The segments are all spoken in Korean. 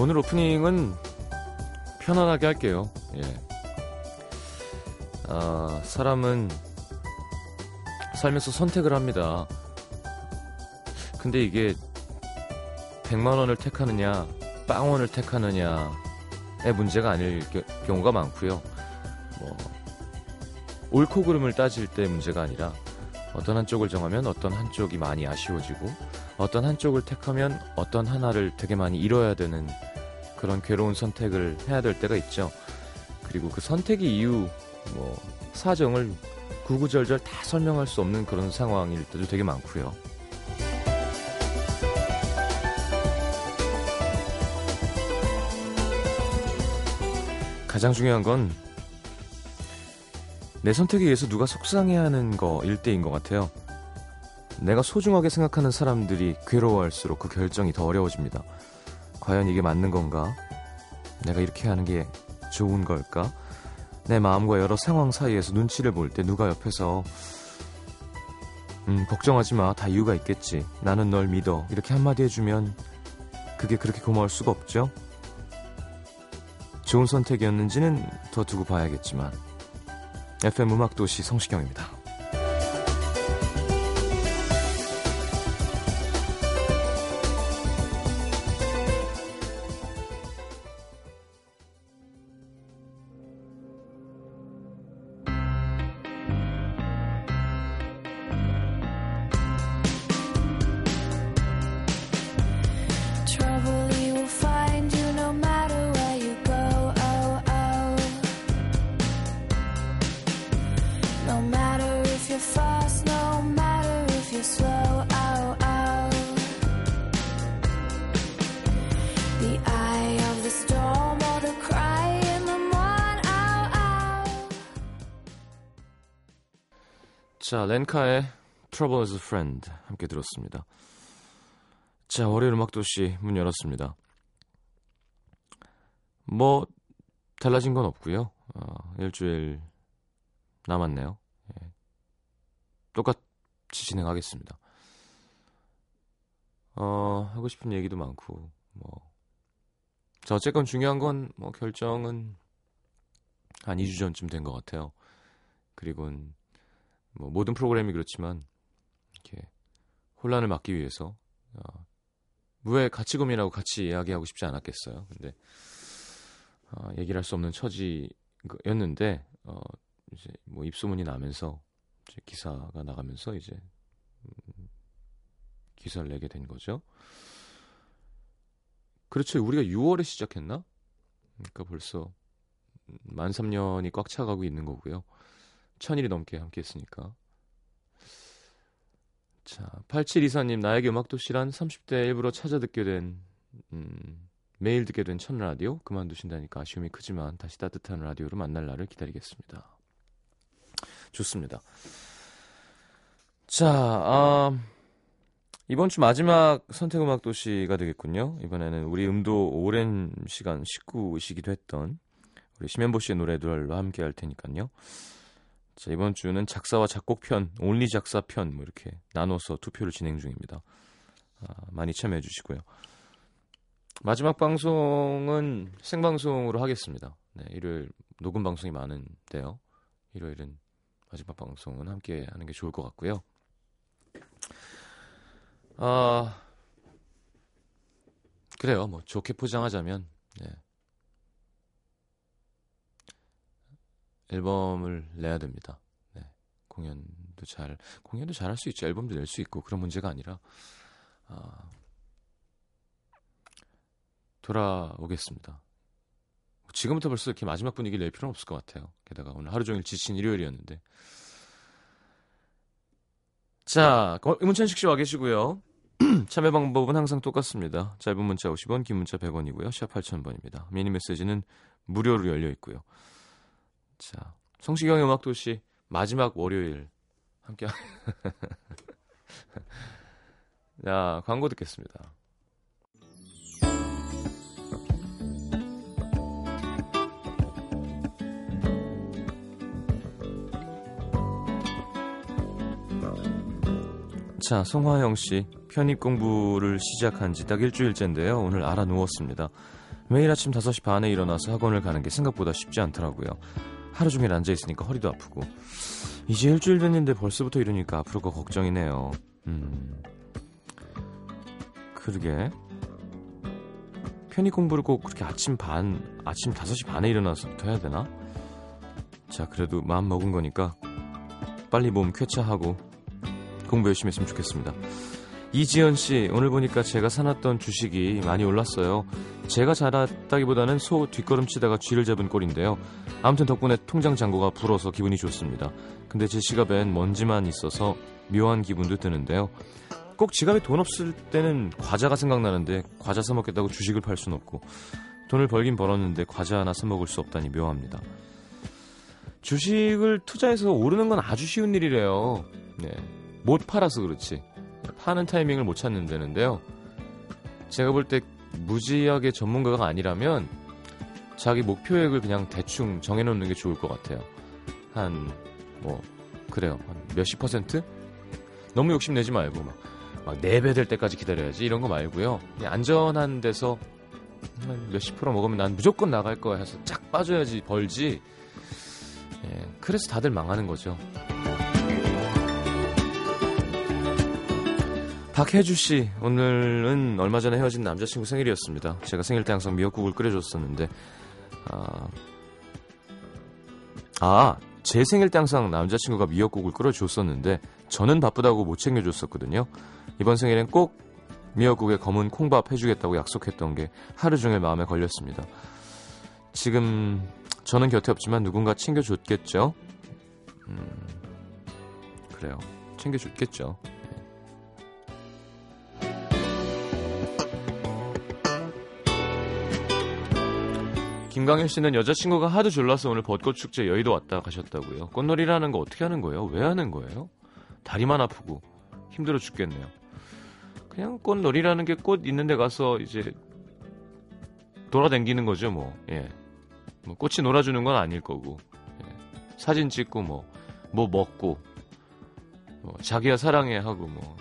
오늘 오프닝은 편안하게 할게요. 예. 아, 사람은 살면서 선택을 합니다. 근데 이게 100만 원을 택하느냐, 빵 원을 택하느냐의 문제가 아닐 경우가 많고요. 뭐 옳고 그름을 따질 때 문제가 아니라 어떤 한쪽을 정하면 어떤 한쪽이 많이 아쉬워지고 어떤 한쪽을 택하면 어떤 하나를 되게 많이 잃어야 되는 그런 괴로운 선택을 해야 될 때가 있죠. 그리고 그 선택의 이유, 뭐 사정을 구구절절 다 설명할 수 없는 그런 상황일 때도 되게 많고요. 가장 중요한 건 내 선택에 의해서 누가 속상해하는 거 일대인 것 같아요. 내가 소중하게 생각하는 사람들이 괴로워할수록 그 결정이 더 어려워집니다. 과연 이게 맞는 건가? 내가 이렇게 하는 게 좋은 걸까? 내 마음과 여러 상황 사이에서 눈치를 볼 때 누가 옆에서 음, 걱정하지 마. 다 이유가 있겠지. 나는 널 믿어. 이렇게 한마디 해주면 그게 그렇게 고마울 수가 없죠? 좋은 선택이었는지는 더 두고 봐야겠지만 FM 음악도시 성시경입니다. 렌카의 Trouble as a Friend 함께 들었습니다. 자, 월요일 음악도시 문 열었습니다. 뭐 달라진 건 없고요. 어, 일주일 남았네요. 예. 똑같이 진행하겠습니다. 어, 하고 싶은 얘기도 많고 뭐 자, 어쨌건 중요한 건 뭐 결정은 한 2주 전쯤 된 것 같아요. 그리고는 뭐 모든 프로그램이 그렇지만 이렇게 혼란을 막기 위해서 어, 왜 같이 고민하고 같이 이야기하고 싶지 않았겠어요. 근데 어, 얘기를 할 수 없는 처지였는데 어, 이제 뭐 입소문이 나면서 이제 기사가 나가면서 이제 음, 기사를 내게 된 거죠. 그렇죠. 우리가 6월에 시작했나? 그러니까 벌써 만 3년이 꽉 차가고 있는 거고요. 천일이 넘게 함께 했으니까. 자, 8724님, 나에게 음악도시란 30대 일부러 찾아 듣게 된, 음, 매일 듣게 된 첫 라디오 그만두신다니까 아쉬움이 크지만 다시 따뜻한 라디오로 만날 날을 기다리겠습니다. 좋습니다. 자, 아, 이번 주 마지막 선택음악 도시가 되겠군요. 이번에는 우리 음도 오랜 시간 식구이시기도 했던 우리 심현보 씨의 노래들과 함께 할 테니까요. 자, 이번 주는 작사와 작곡 편, 온리 작사 편, 뭐 이렇게 나눠서 투표를 진행 중입니다. 아, 많이 참여해 주시고요. 마지막 방송은 생방송으로 하겠습니다. 네, 일요일 녹음 방송이 많은데요. 일요일은 마지막 방송은 함께 하는 게 좋을 것 같고요. 아, 그래요. 뭐 좋게 포장하자면 네. 앨범을 내야 됩니다. 네. 공연도 잘 공연도 잘 할 수 있죠. 앨범도 낼 수 있고 그런 문제가 아니라 아, 돌아오겠습니다. 지금부터 벌써 이렇게 마지막 분위기를 낼 필요는 없을 것 같아요. 게다가 오늘 하루 종일 지친 일요일이었는데. 자, 문천식 씨 와 계시고요. 참여 방법은 항상 똑같습니다. 짧은 문자 50원, 긴 문자 100원이고요. 샵 8000번입니다. 미니 메시지는 무료로 열려 있고요. 자, 성시경의 음악도시 마지막 월요일 함께 자, 광고 듣겠습니다. 자, 송화영 씨 편입 공부를 시작한 지 딱 일주일째인데요. 오늘 알아 누웠습니다. 매일 아침 5시 반에 일어나서 학원을 가는 게 생각보다 쉽지 않더라고요. 하루 종일 앉아 있으니까 허리도 아프고. 이제 일주일 됐는데 벌써부터 이러니까 앞으로가 걱정이네요. 음. 그러게. 편의 공부를 꼭 그렇게 아침 반, 아침 5시 반에 일어나서부터 해야 되나? 자, 그래도 마음 먹은 거니까 빨리 몸 쾌차하고 공부 열심히 했으면 좋겠습니다. 이지연 씨, 오늘 보니까 제가 사놨던 주식이 많이 올랐어요. 제가 잘했다기보다는 소 뒷걸음치다가 쥐를 잡은 꼴인데요. 아무튼 덕분에 통장 잔고가 불어서 기분이 좋습니다. 근데 제 지갑엔 먼지만 있어서 묘한 기분도 드는데요. 꼭 지갑에 돈 없을 때는 과자가 생각나는데 과자 사 먹겠다고 주식을 팔 수는 없고 돈을 벌긴 벌었는데 과자 하나 사 먹을 수 없다니 묘합니다. 주식을 투자해서 오르는 건 아주 쉬운 일이래요. 네. 못 팔아서 그렇지. 파는 타이밍을 못 찾는 데는데요. 제가 볼때 무지하게 전문가가 아니라면 자기 목표액을 그냥 대충 정해놓는 게 좋을 것 같아요. 한, 뭐, 그래요. 한 몇십 퍼센트? 너무 욕심내지 말고, 막, 막 4배 될 때까지 기다려야지. 이런 거 말고요. 안전한 데서 한 몇십 프로 먹으면 난 무조건 나갈 거야 해서 쫙 빠져야지 벌지. 예, 그래서 다들 망하는 거죠. 박혜주 씨, 오늘은 얼마 전에 헤어진 남자친구 생일이었습니다. 제가 생일 때 항상 미역국을 끓여줬었는데, 아, 아, 제 생일 때 항상 남자친구가 미역국을 끓여줬었는데, 저는 바쁘다고 못 챙겨줬었거든요. 이번 생일엔 꼭 미역국에 검은 콩밥 해주겠다고 약속했던 게 하루 종일 마음에 걸렸습니다. 지금 저는 곁에 없지만 누군가 챙겨줬겠죠? 음, 그래요. 챙겨줬겠죠. 김광현 씨는 여자친구가 하도 졸라서 오늘 벚꽃 축제 여의도 왔다 가셨다고요. 꽃놀이라는 거 어떻게 하는 거예요? 왜 하는 거예요? 다리만 아프고 힘들어 죽겠네요. 그냥 꽃놀이라는 게 꽃 있는 데 가서 이제 돌아다니는 거죠, 뭐. 예. 뭐 꽃이 놀아주는 건 아닐 거고. 예. 사진 찍고 뭐, 뭐 먹고, 뭐 자기야 사랑해 하고 뭐.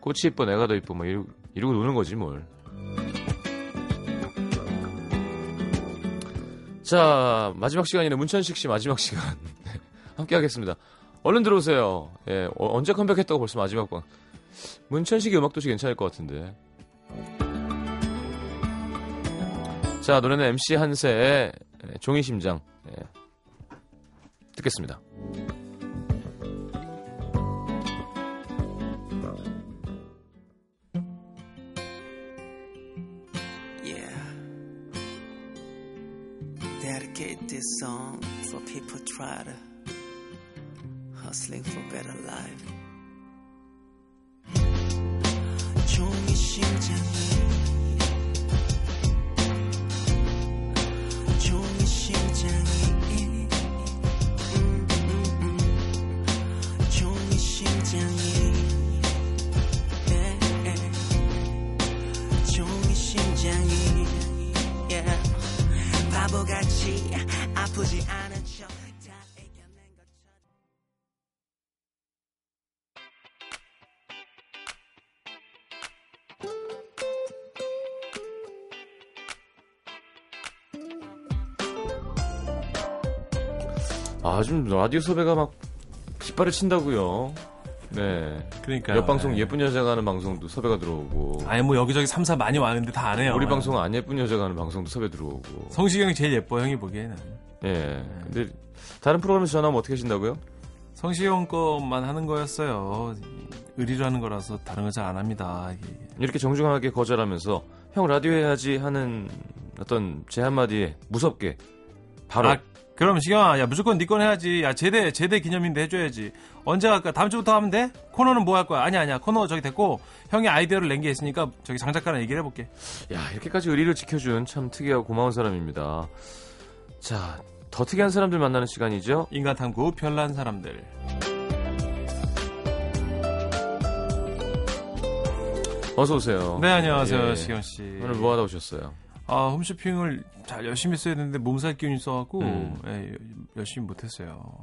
꽃이 이뻐 내가 더 이뻐 뭐 이러고, 이러고 노는 거지 뭘. 자, 마지막 시간이네. 문천식 씨 마지막 시간. 함께 하겠습니다. 얼른 들어오세요. 예, 어, 언제 컴백했다고 벌써 마지막 번. 문천식이 음악도시 괜찮을 것 같은데. 자, 노래는 MC 한세의 종이심장. 예. 듣겠습니다. this song for people try to hustling for better life. 종이 심장이 종이 아, 좀 라디오 섭외가 막 빗발을 친다고요. 네. 그러니까 옆 방송 예쁜 여자가 하는 방송도 섭외가 들어오고. 아니 뭐 여기저기 3, 4 많이 왔는데 다 안 해요. 우리 방송은 안 예쁜 여자가 하는 방송도 섭외 들어오고. 성시경이 제일 예뻐 형이 보기에는. 예. 근데 다른 프로그램에서 전화하면 어떻게 하신다고요? 성시경 것만 하는 거였어요. 의리로 하는 거라서 다른 거 잘 안 합니다. 이렇게 정중하게 거절하면서 형 라디오 해야지 하는 어떤 제 한마디에 무섭게 바로 아, 그럼 시경아, 야 무조건 네 건 해야지. 야 제대 제대 기념인데 해줘야지. 언제 할까? 다음 주부터 하면 돼? 코너는 뭐 할 거야? 아니야 아니야. 코너 저기 됐고 형이 아이디어를 낸 게 있으니까 저기 장 작가랑 얘기를 해볼게. 야 이렇게까지 의리를 지켜준 참 특이하고 고마운 사람입니다. 자, 더 특이한 사람들 만나는 시간이죠. 인간 탐구 별난 사람들. 어서 오세요. 네 안녕하세요 예. 시경 씨. 오늘 뭐 하다 오셨어요? 아 홈쇼핑을 잘 열심히 했어야 되는데 몸살 기운이 있어갖고 음. 예, 열심히 못했어요.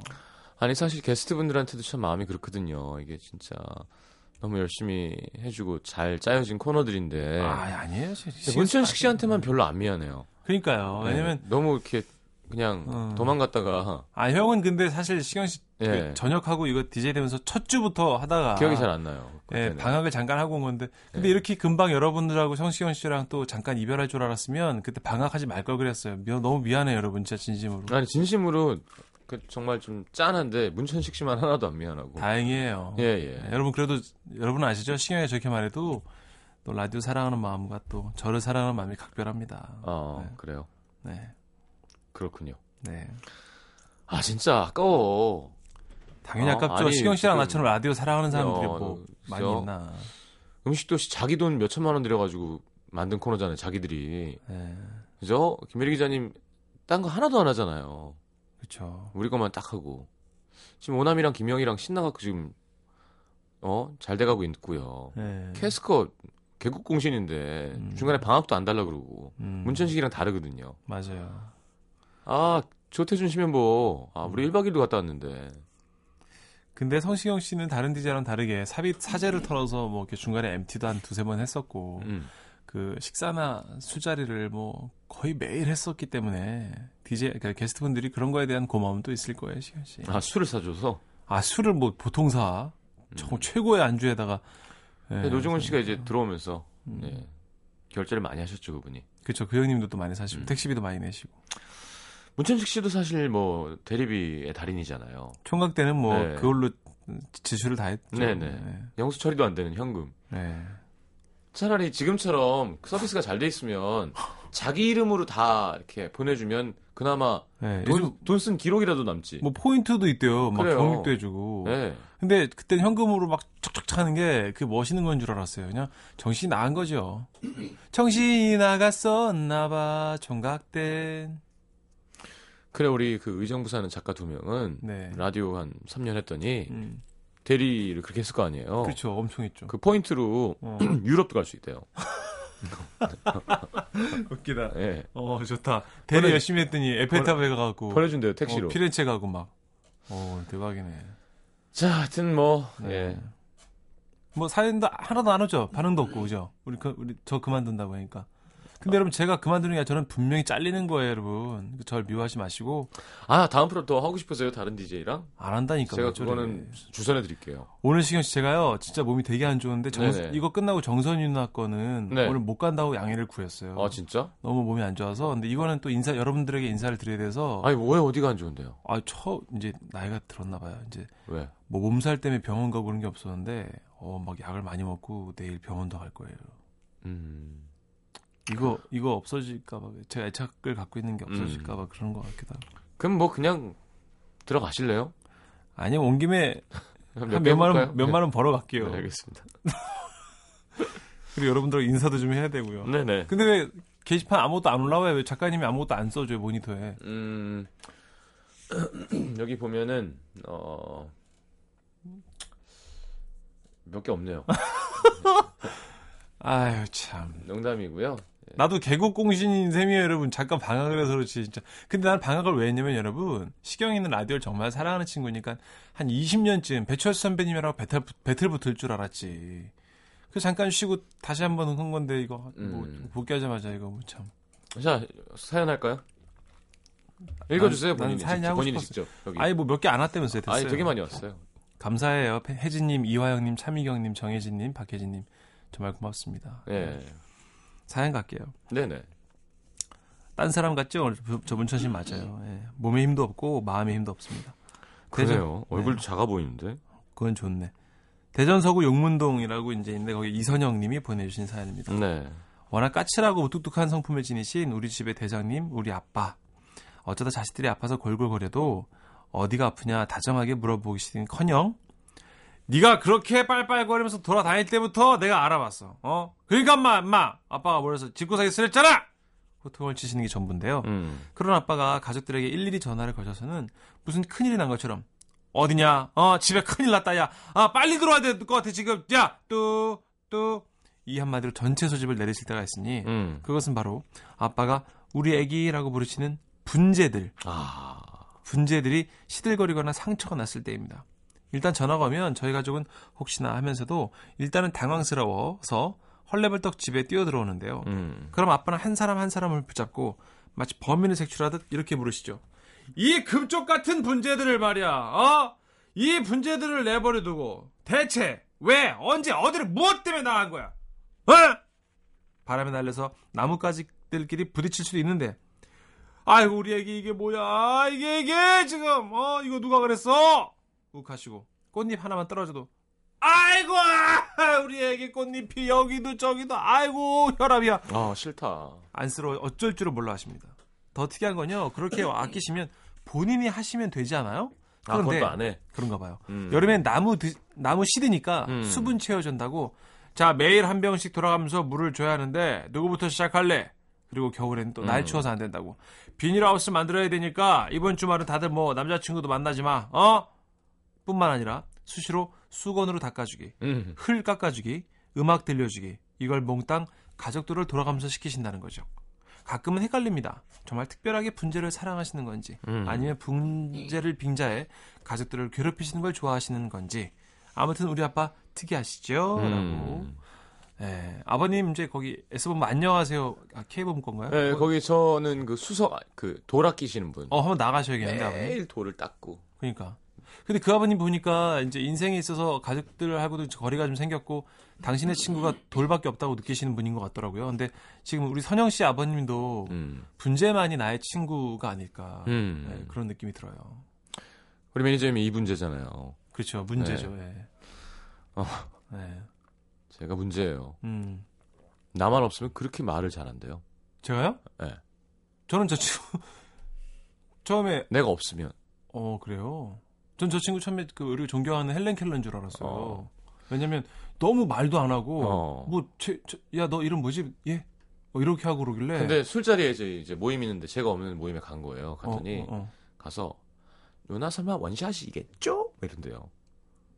아니 사실 게스트분들한테도 참 마음이 그렇거든요. 이게 진짜 너무 열심히 해주고 잘 짜여진 코너들인데 아, 아니에요. 문천식 씨한테만 별로 안 미안해요. 그러니까요. 네, 왜냐면 너무 이렇게 그냥 어. 도망갔다가 아 형은 근데 사실 시경 씨 예. 그 전역하고 이거 DJ 되면서 첫 주부터 하다가 기억이 잘 안 나요. 예, 그때는. 방학을 잠깐 하고 온 건데 근데 예. 이렇게 금방 여러분들하고 성시경 씨랑 또 잠깐 이별할 줄 알았으면 그때 방학하지 말 걸 그랬어요. 미- 너무 미안해요, 여러분. 진짜 진심으로. 아니 진심으로 그 정말 좀 짠한데 문천식 씨만 하나도 안 미안하고. 다행이에요. 예 예. 예, 여러분 그래도 여러분 아시죠? 시경이 저렇게 말해도 또 라디오 사랑하는 마음과 또 저를 사랑하는 마음이 각별합니다. 어 네. 그래요. 네. 그렇군요. 네. 아 진짜 아까워. 당연히 어, 아깝죠. 아니, 시경 씨랑 나처럼 라디오 사랑하는 사람들이 야, 뭐 많이? 있나. 음식도 시- 자기 돈 몇 천만 원 들여가지고 만든 코너잖아요. 자기들이 네. 그죠? 김혜리 기자님 딴 거 하나도 안 하잖아요. 그렇죠. 우리 것만 딱 하고 지금 오남이랑 김영이랑 신나갖고 지금 어 잘 돼가고 있고요. 네. 캐스커 개국 공신인데 음. 중간에 방학도 안 달라 그러고 음, 문천식이랑 다르거든요. 맞아요. 아 조태준 씨면 뭐 아, 음. 우리 1박 2일도 갔다 왔는데 근데 성시경 씨는 다른 DJ랑 다르게 삽입 사제를 털어서 뭐 이렇게 중간에 MT도 한 두세 번 했었고 음. 그 식사나 술자리를 뭐 거의 매일 했었기 때문에 DJ 그러니까 게스트분들이 그런 거에 대한 고마움도 있을 거예요, 시경 씨. 아 술을 사줘서 아 술을 뭐 보통 사 정말 최고의 안주에다가 예, 근데 음. 노중훈 씨가 이제 들어오면서 음. 예, 결제를 많이 하셨죠 그분이. 그쵸 그 형님도 또 많이 사시고 음. 택시비도 많이 내시고 문천식 씨도 사실 뭐 대리비의 달인이잖아요. 총각 때는 뭐 네. 그걸로 지출을 다 했죠. 네네. 네. 영수 처리도 안 되는 현금. 네. 차라리 지금처럼 서비스가 잘 돼 있으면 자기 이름으로 다 이렇게 보내주면 그나마 네, 요즘 돈쓴 기록이라도 남지. 뭐 포인트도 있대요. 막 그래요. 경력도 해주고. 네. 근데 그때 현금으로 막 척척척 하는 게 그 멋있는 건 줄 알았어요. 그냥 정신이 나간 거죠. 정신이 나갔었나봐 총각된. 그래 우리 그 의정부 사는 작가 두 명은 네. 라디오 한 3년 했더니 음, 대리를 그렇게 했을 거 아니에요. 그렇죠. 엄청 했죠. 그 포인트로 어. 유럽도 갈 수 있대요. 웃기다. 예. 어 좋다. 대리 보내- 열심히 했더니 에펠탑에 가고 보내준대요 택시로. 어, 피렌체 가고 막. 어 대박이네. 자, 하여튼 뭐 네. 예. 뭐 사연도 하나도 안 오죠. 반응도 없고 그죠. 우리 그, 우리 저 그만둔다고 하니까. 근데 여러분 제가 그만두는 게 저는 분명히 잘리는 거예요, 여러분. 절 미워하지 마시고 아 다음 프로 더 하고 싶으세요 다른 DJ랑? 안 한다니까. 제가 왜 저래. 그거는 주선해 드릴게요. 오늘 시경 씨 제가요 진짜 몸이 되게 안 좋은데 정. 이거 끝나고 정선이 누나 거는 네. 오늘 못 간다고 양해를 구했어요. 아 진짜? 너무 몸이 안 좋아서 근데 이거는 또 인사 여러분들에게 인사를 드려야 돼서 아니 왜 어디가 안 좋은데요? 아처 이제 나이가 들었나 봐요. 이제 왜? 뭐 몸살 때문에 병원 가고 그런 게 없었는데 어 막 약을 많이 먹고 내일 병원도 갈 거예요. 음. 이거 이거 없어질까 봐 제가 애착을 갖고 있는 게 음. 없어질까 봐 그런 것 같기도 하고. 그럼 뭐 그냥 들어가실래요? 아니면 온 김에 몇한개 몇만? 원 몇만 원 벌어 갈게요. 네, 알겠습니다. 그리고 여러분들 인사도 좀 해야 되고요. 네네. 근데 왜 게시판 아무것도 안 올라와요? 왜 작가님이 아무것도 안 써줘요 모니터에? 음 여기 보면은 어. 몇 개 없네요. 아유 참. 농담이고요. 나도 개국 공신인 셈이에요, 여러분. 잠깐 방학을 해서 그렇지, 진짜. 근데 나는 방학을 왜 했냐면, 여러분, 시경이는 라디오를 정말 사랑하는 친구니까, 한 20년쯤 배철수 선배님이랑 배틀, 배틀 붙을 줄 알았지. 그 잠깐 쉬고 다시 한번 한 건데, 이거, 뭐, 음. 복귀하자마자 이거, 뭐 참. 자 사연 할까요? 읽어주세요 난- 난 본인이 사연이 직접. 하고 본인이 싶었어. 직접 여기. 아니, 뭐 몇 개 안 왔다면서요, 됐어요. 아니 되게 많이 왔어요. 감사해요. 혜진님, 이화영님, 차미경님, 정혜진님, 박혜진님. 정말 고맙습니다. 예. 사연 갈게요. 네네. 딴 사람 같죠? 오늘 저- 저 문천신 맞아요. 예. 몸에 힘도 없고 마음에 힘도 없습니다. 그래요. 네. 얼굴도 작아 보이는데. 그건 좋네. 대전 서구 용문동이라고 이제 있는데 거기 이선영 님이 보내주신 사연입니다. 네. 워낙 까칠하고 무뚝뚝한 성품을 지니신 우리 집의 대장님, 우리 아빠. 어쩌다 자식들이 아파서 골골거려도 어디가 아프냐 다정하게 물어보시긴 커녕 네가 그렇게 빨빨거리면서 돌아다닐 때부터 내가 알아봤어. 어? 그러니까 엄마, 엄마. 아빠가 뭐래서 집구석에 쓰랬잖아. 호통을 치시는 게 전부인데요. 음. 그런 아빠가 가족들에게 일일이 전화를 거셔서는 무슨 큰일이 난 것처럼 어디냐? 어 집에 큰일 났다 야. 아 빨리 들어와야 될 것 같아 지금. 야 또 또 이 한마디로 전체 소집을 내리실 때가 있으니 음. 그것은 바로 아빠가 우리 애기라고 부르시는 분재들 아. 분재들이 시들거리거나 상처가 났을 때입니다. 일단 전화가 오면 저희 가족은 혹시나 하면서도 일단은 당황스러워서 헐레벌떡 집에 뛰어들어오는데요. 음. 그럼 아빠는 한 사람 한 사람을 붙잡고 마치 범인을 색출하듯 이렇게 물으시죠. 이 금쪽 같은 분재들을 말이야, 어? 이 분재들을 내버려 두고 대체 왜, 언제, 어디를 무엇 때문에 나간 거야? 어? 바람에 날려서 나뭇가지들끼리 부딪힐 수도 있는데 아이고 우리 애기 이게 뭐야 이게 이게 지금 어 이거 누가 그랬어 욱하시고 꽃잎 하나만 떨어져도 아이고 아, 우리 애기 꽃잎이 여기도 저기도 아이고 혈압이야 아 싫다. 안쓰러워 어쩔 줄을 몰라 하십니다. 더 특이한 건요. 그렇게 아끼시면 본인이 하시면 되지 않아요? 아 그런데 그것도 안 해. 그런가 봐요. 음. 여름엔 나무 드- 나무 시드니까 음. 수분 채워준다고 자 매일 한 병씩 돌아가면서 물을 줘야 하는데 누구부터 시작할래? 그리고 겨울에는 또날 음. 추워서 안 된다고 비닐하우스 만들어야 되니까 이번 주말은 다들 뭐 남자친구도 만나지 마 어? 뿐만 아니라 수시로 수건으로 닦아주기 음. 흘 깎아주기, 음악 들려주기 이걸 몽땅 가족들을 돌아가면서 시키신다는 거죠. 가끔은 헷갈립니다. 정말 특별하게 분재를 사랑하시는 건지 음. 아니면 분재를 빙자해 가족들을 괴롭히시는 걸 좋아하시는 건지 아무튼 우리 아빠 특이하시죠? 라고 음. 예, 아버님 이제 거기 S본부 안녕하세요 아, K본부 건가요? 네, 어, 거기 저는 그 수석 그 돌 아 끼시는 분. 어 한번 나가셔야겠는데 아버님 매일 돌을 닦고. 그러니까. 근데 그 아버님 보니까 이제 인생에 있어서 가족들하고도 거리가 좀 생겼고 당신의 친구가 돌밖에 없다고 느끼시는 분인 것 같더라고요. 근데 지금 우리 선영 씨 아버님도 음. 분재만이 나의 친구가 아닐까 음. 네, 그런 느낌이 들어요. 우리 매니저님이 이분제잖아요. 그렇죠, 문제죠. 예. 네. 어. 네. 제가 문제예요. 음, 나만 없으면 그렇게 말을 잘한대요. 제가요? 네. 저는 저 친구 처음에 내가 없으면. 어 그래요. 전 저 친구 처음에 그 우리 존경하는 헬렌 켈러인 줄 알았어요. 어. 왜냐면 너무 말도 안 하고 어. 뭐야 너 이름 뭐지? 예. 뭐 이렇게 하고 그러길래 근데 술자리에 이제, 이제 모임 있는데 제가 없는 모임에 간 거예요. 갔더니 어, 어, 어. 가서 누나 설마 원샷이겠죠? 이런데요.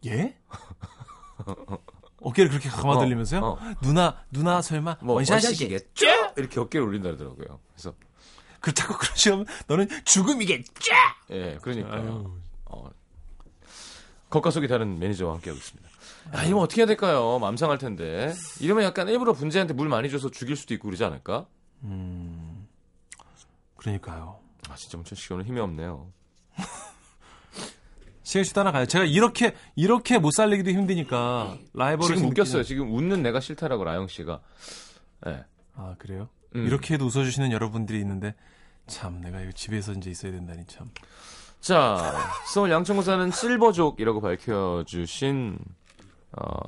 예? 어깨를 그렇게 감아 들리면서요? 어, 어. 누나 누나 설마 뭐 원샷이겠죠? 이렇게 어깨를 올린다 그러더라고요. 그래서 그 자꾸 그러시면 너는 죽음이겠죠? 예, 그러니까 아유. 어, 겉과 속이 다른 매니저와 함께하고 있습니다. 야, 이러면 어떻게 해야 될까요? 맘상할 텐데. 이러면 약간 일부러 분재한테 물 많이 줘서 죽일 수도 있고 그러지 않을까? 음. 그러니까요. 아, 진짜 문천 씨 오늘 힘이 없네요. 시간 쉬다 하나 가요. 제가 이렇게 이렇게 못 살리기도 힘드니까 라이벌을 지금 웃겼어요. 지금 웃는 내가 싫다라고 라영 씨가. 예. 아 그래요? 음. 이렇게 해도 웃어주시는 여러분들이 있는데 참 내가 이거 집에서 이제 있어야 된다니 참. 자, 서울 양천구 사는 실버족이라고 밝혀주신 어,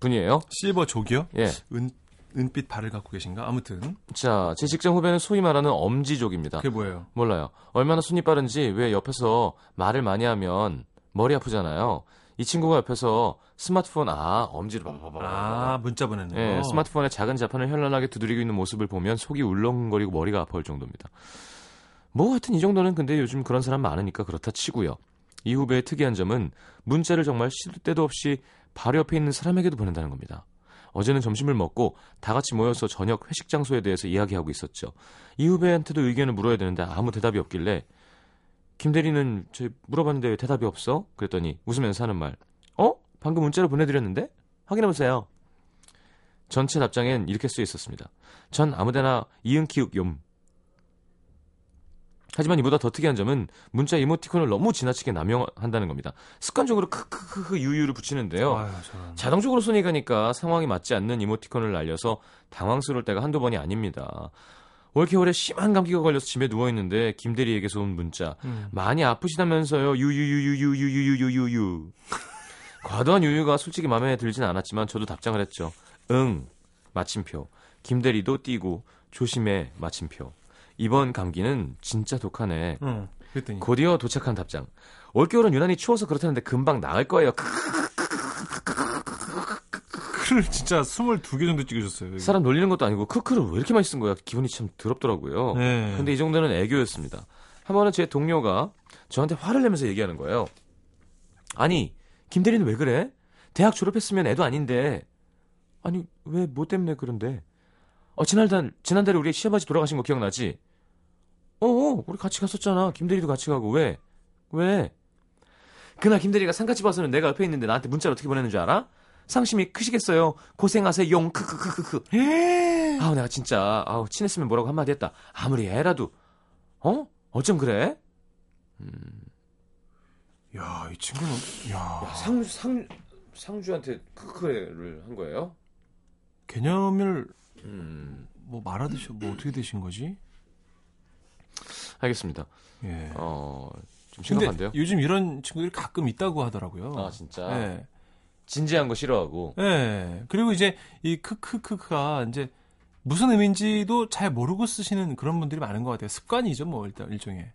분이에요. 실버 족이요? 예. 은 은빛 발을 갖고 계신가? 아무튼 자, 제 직장 후배는 소위 말하는 엄지족입니다. 그게 뭐예요? 몰라요. 얼마나 손이 빠른지 왜 옆에서 말을 많이 하면 머리 아프잖아요. 이 친구가 옆에서 스마트폰 아 엄지를 봐봐봐. 아 문자 보내는 예, 거. 스마트폰의 작은 자판을 현란하게 두드리고 있는 모습을 보면 속이 울렁거리고 머리가 아파올 정도입니다. 뭐 하여튼 이 정도는 근데 요즘 그런 사람 많으니까 그렇다 치고요. 이 후배의 특이한 점은 문자를 정말 시도 때도 없이 바로 옆에 있는 사람에게도 보낸다는 겁니다. 어제는 점심을 먹고 다 같이 모여서 저녁 회식 장소에 대해서 이야기하고 있었죠. 이 후배한테도 의견을 물어야 되는데 아무 대답이 없길래 김 대리는 저 물어봤는데 왜 대답이 없어? 그랬더니 웃으면서 하는 말. 어? 방금 문자로 보내드렸는데? 확인해보세요. 전체 답장엔 이렇게 쓰여 있었습니다. 전 아무데나 이응 키읔 욤. 하지만 이보다 더 특이한 점은 문자 이모티콘을 너무 지나치게 남용한다는 겁니다. 습관적으로 크크크크 유유를 붙이는데요. 아유. 자동적으로 손이 가니까 상황이 맞지 않는 이모티콘을 날려서 당황스러울 때가 한두 번이 아닙니다. 올겨울에 심한 감기가 걸려서 집에 누워 있는데 김대리에게서 온 문자 음. 많이 아프시다면서요 유유유유유유유유유유 과도한 유유가 솔직히 마음에 들진 않았지만 저도 답장을 했죠 응 마침표 김대리도 띄고 조심해 마침표 이번 감기는 진짜 독하네 응. 그랬더니 곧이어 도착한 답장 올겨울은 유난히 추워서 그렇다는데 금방 나을 거예요 크를 진짜 22개 정도 찍으셨어요. 여기. 사람 놀리는 것도 아니고 크크를 왜 이렇게 많이 쓴 거야? 기분이 참 더럽더라고요. 네. 근데 이 정도는 애교였습니다. 한 번은 제 동료가 저한테 화를 내면서 얘기하는 거예요. 아니, 김대리는 왜 그래? 대학 졸업했으면 애도 아닌데. 아니, 왜, 뭐 때문에 그런데? 어, 지난달, 지난달에 우리 시아버지 돌아가신 거 기억나지? 어, 어, 우리 같이 갔었잖아. 김대리도 같이 가고. 왜? 왜? 그날 김대리가 상가집 와서는 내가 옆에 있는데 나한테 문자를 어떻게 보내는 줄 알아? 상심이 크시겠어요. 고생하세요. 용 크크크크크. 아우 내가 진짜 아우 친했으면 뭐라고 한마디 했다. 아무리 애라도 어? 어쩜 그래? 야, 이 친구는 야, 상주 상 상주한테 크크를 한 거예요? 개념을 음. 뭐 말하듯이 뭐 어떻게 되신 거지? 알겠습니다. 예. 어, 좀 심각한데요? 요즘 이런 친구들이 가끔 있다고 하더라고요. 아, 진짜? 예. 진지한 거 싫어하고. 예. 그리고 이제 이 크크크크가 이제 무슨 의미인지도 잘 모르고 쓰시는 그런 분들이 많은 것 같아요. 습관이죠, 뭐 일단 일종의.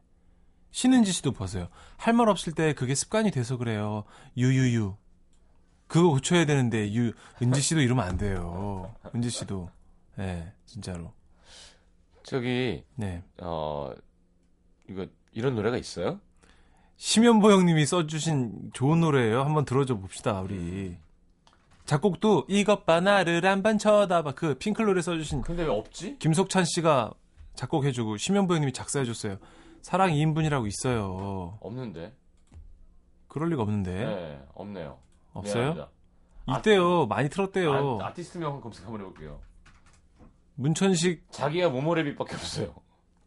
신은지 씨도 보세요. 할 말 없을 때 그게 습관이 돼서 그래요. 유유유. 그거 고쳐야 되는데 유 은지 씨도 이러면 안 돼요. 은지 씨도. 예, 진짜로. 저기 네. 어 이거 이런 노래가 있어요? 심연보 형님이 써주신 좋은 노래예요. 한번 들어줘 봅시다, 우리. 작곡도 이것 봐 나를 한번 쳐다봐 그 핑클 노래 써주신 근데 왜 없지? 김석찬 씨가 작곡해주고 심연보 형님이 작사해줬어요. 사랑 2인분이라고 있어요. 없는데. 그럴 리가 없는데 네, 없네요. 없어요? 미안합니다. 이때요 많이 틀었대요. 아, 아티스트명 검색 한번 해볼게요. 문천식 자기가 모모레빗밖에 없어요.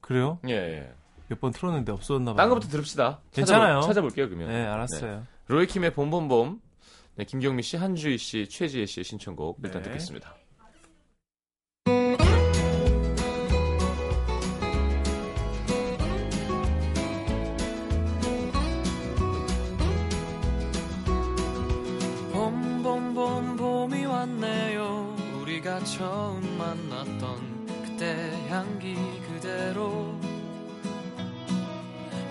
그래요? 예, 예. 몇 번 틀었는데 없었나 봐요. 딴 거부터 들읍시다. 괜찮아요. 찾아볼, 찾아볼게요, 그러면. 네 알았어요. 로이킴의 봄봄봄. 네, 김경미 씨, 한주희 씨, 최지혜 씨의 신청곡 일단 네. 듣겠습니다. 처음 만났던 그때 향기 그대로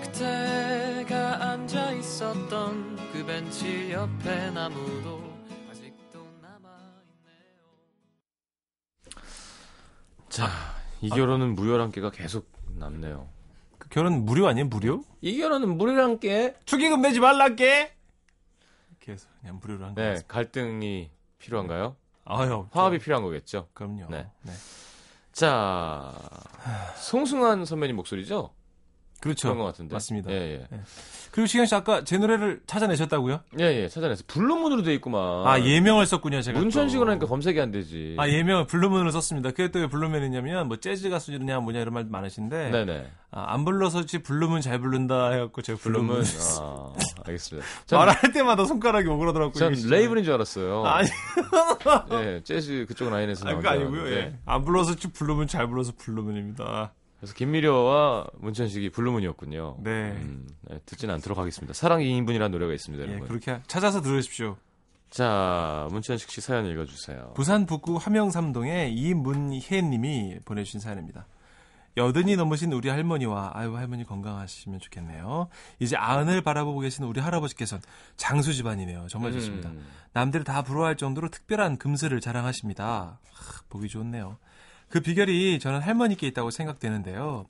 그때가 앉아 있었던 그 벤치 옆에 나무도 아직도 남아 있네요 자, 이 결혼은 무효란 깨가 계속 남네요. 그 결혼 무료 아니에요? 무료? 이 결혼은 무효란 깨? 축의금 내지. 이렇게 해서 그냥 무료로 한 네, 거예요. 갈등이 필요한가요? 아유 화합이 필요한 거겠죠. 그럼요. 네. 네. 자, 송승환 선배님 목소리죠? 그렇죠. 그런 것 같은데. 맞습니다. 예, 예. 그리고 시경 씨 아까 제 노래를 찾아내셨다고요? 예, 예, 찾아냈어. 블루문으로 돼 있구만. 아 예명을 썼군요 제가. 문천식으로 또. 하니까 검색이 안 되지. 아 예명을 블루문으로 썼습니다. 그게 또 왜 블루문이냐면 뭐 재즈 가수냐 뭐냐 이런 말 많으신데 네네. 아, 안 불러서지 블루문 잘 부른다 해갖고 제가 블루문 블루문. 아, 알겠습니다. 전, 말할 때마다 손가락이 오그라들었고 전 레이블인 줄 알았어요. 아니 예, 재즈 그쪽 라인에서 아, 나온 줄 아니고요. 예. 안 불러서 블루문 잘 불러서 블루문입니다. 그래서 김미려와 문천식이 블루문이었군요. 네. 음, 네, 듣지는 않도록 하겠습니다. 사랑 2인분이라는 노래가 있습니다, 예, 여러분. 그렇게 찾아서 들으십시오. 자, 문천식 씨 사연 읽어주세요. 부산 북구 화명삼동의 이문혜님이 보내주신 사연입니다. 여든이 넘으신 우리 할머니와 아유 할머니 건강하시면 좋겠네요. 이제 아흔을 바라보고 계신 우리 할아버지께서는 장수 집안이네요. 정말 좋습니다. 음, 남들이 다 부러워할 정도로 특별한 금슬을 자랑하십니다. 하, 보기 좋네요. 그 비결이 저는 할머니께 있다고 생각되는데요.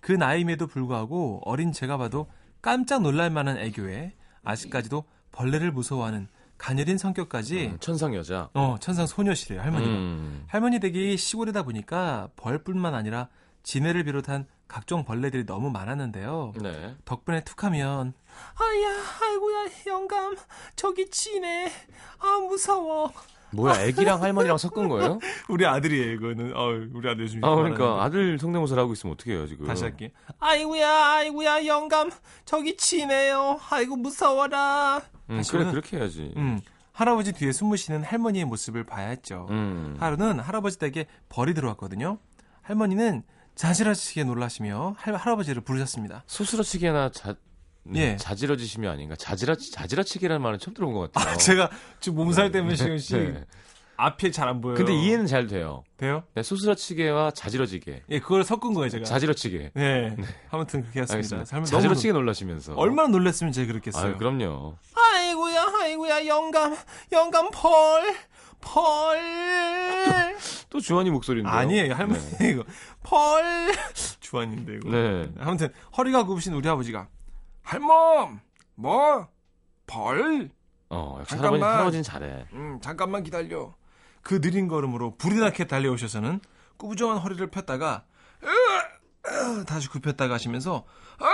그 나이임에도 불구하고 어린 제가 봐도 깜짝 놀랄 만한 애교에 아직까지도 벌레를 무서워하는 가녀린 성격까지 음, 천상 여자. 어 천상 소녀시래요 할머니가. 음, 할머니 댁이 시골이다 보니까 벌뿐만 아니라 지네를 비롯한 각종 벌레들이 너무 많았는데요. 네. 덕분에 툭하면 아야 아이고야 영감 저기 지네 아 무서워 뭐야, 애기랑 할머니랑 섞은 거예요? 우리 아들이에요 이거는. 어 우리 아들 요즘 아, 그러니까 아들 성대모사를 하고 있으면 어떡해요, 지금. 다시 할게. 아이고야 아이고야 영감. 저기 지네요. 아이고 무서워라. 음, 그래, 그렇게 해야지. 음 할아버지 뒤에 숨으시는 할머니의 모습을 봐야 했죠. 음. 하루는 할아버지 댁에 벌이 들어왔거든요. 할머니는 자지러지게 놀라시며 할, 할아버지를 부르셨습니다. 소스러치기나 자, 음, 예. 자지러지심이 아닌가. 자지러, 자지러치기라는 말은 처음 들어본 것 같아요. 제가 지금 몸살 때문에 지금 씨 네. 앞이 잘안 보여요. 근데 이해는 잘 돼요. 돼요? 네, 소스러치게와 자지러지게. 예, 그걸 섞은 거예요, 제가. 자지러치게. 네. 아무튼 그렇게 했습니다. 자지러치게 놀라시면서. 너무 놀- 얼마나 놀랐으면 제가 그렇겠어요. 아유, 그럼요. 아이고야, 아이고야, 영감, 영감 펄, 펄. 또 주환이 목소리인데요. 아니에요, 할머니 네. 이거 펄. 주환인데 이거. 네. 아무튼 허리가 굽으신 우리 아버지가 할멈, 뭐, 벌. 어, 역시 잠깐만. 할아버지, 할아버지 는 잘해. 음, 잠깐만 기다려. 그 느린 걸음으로 불이 나게 달려오셔서는 꾸부정한 허리를 폈다가 으, 으, 다시 굽혔다가 하시면서 아,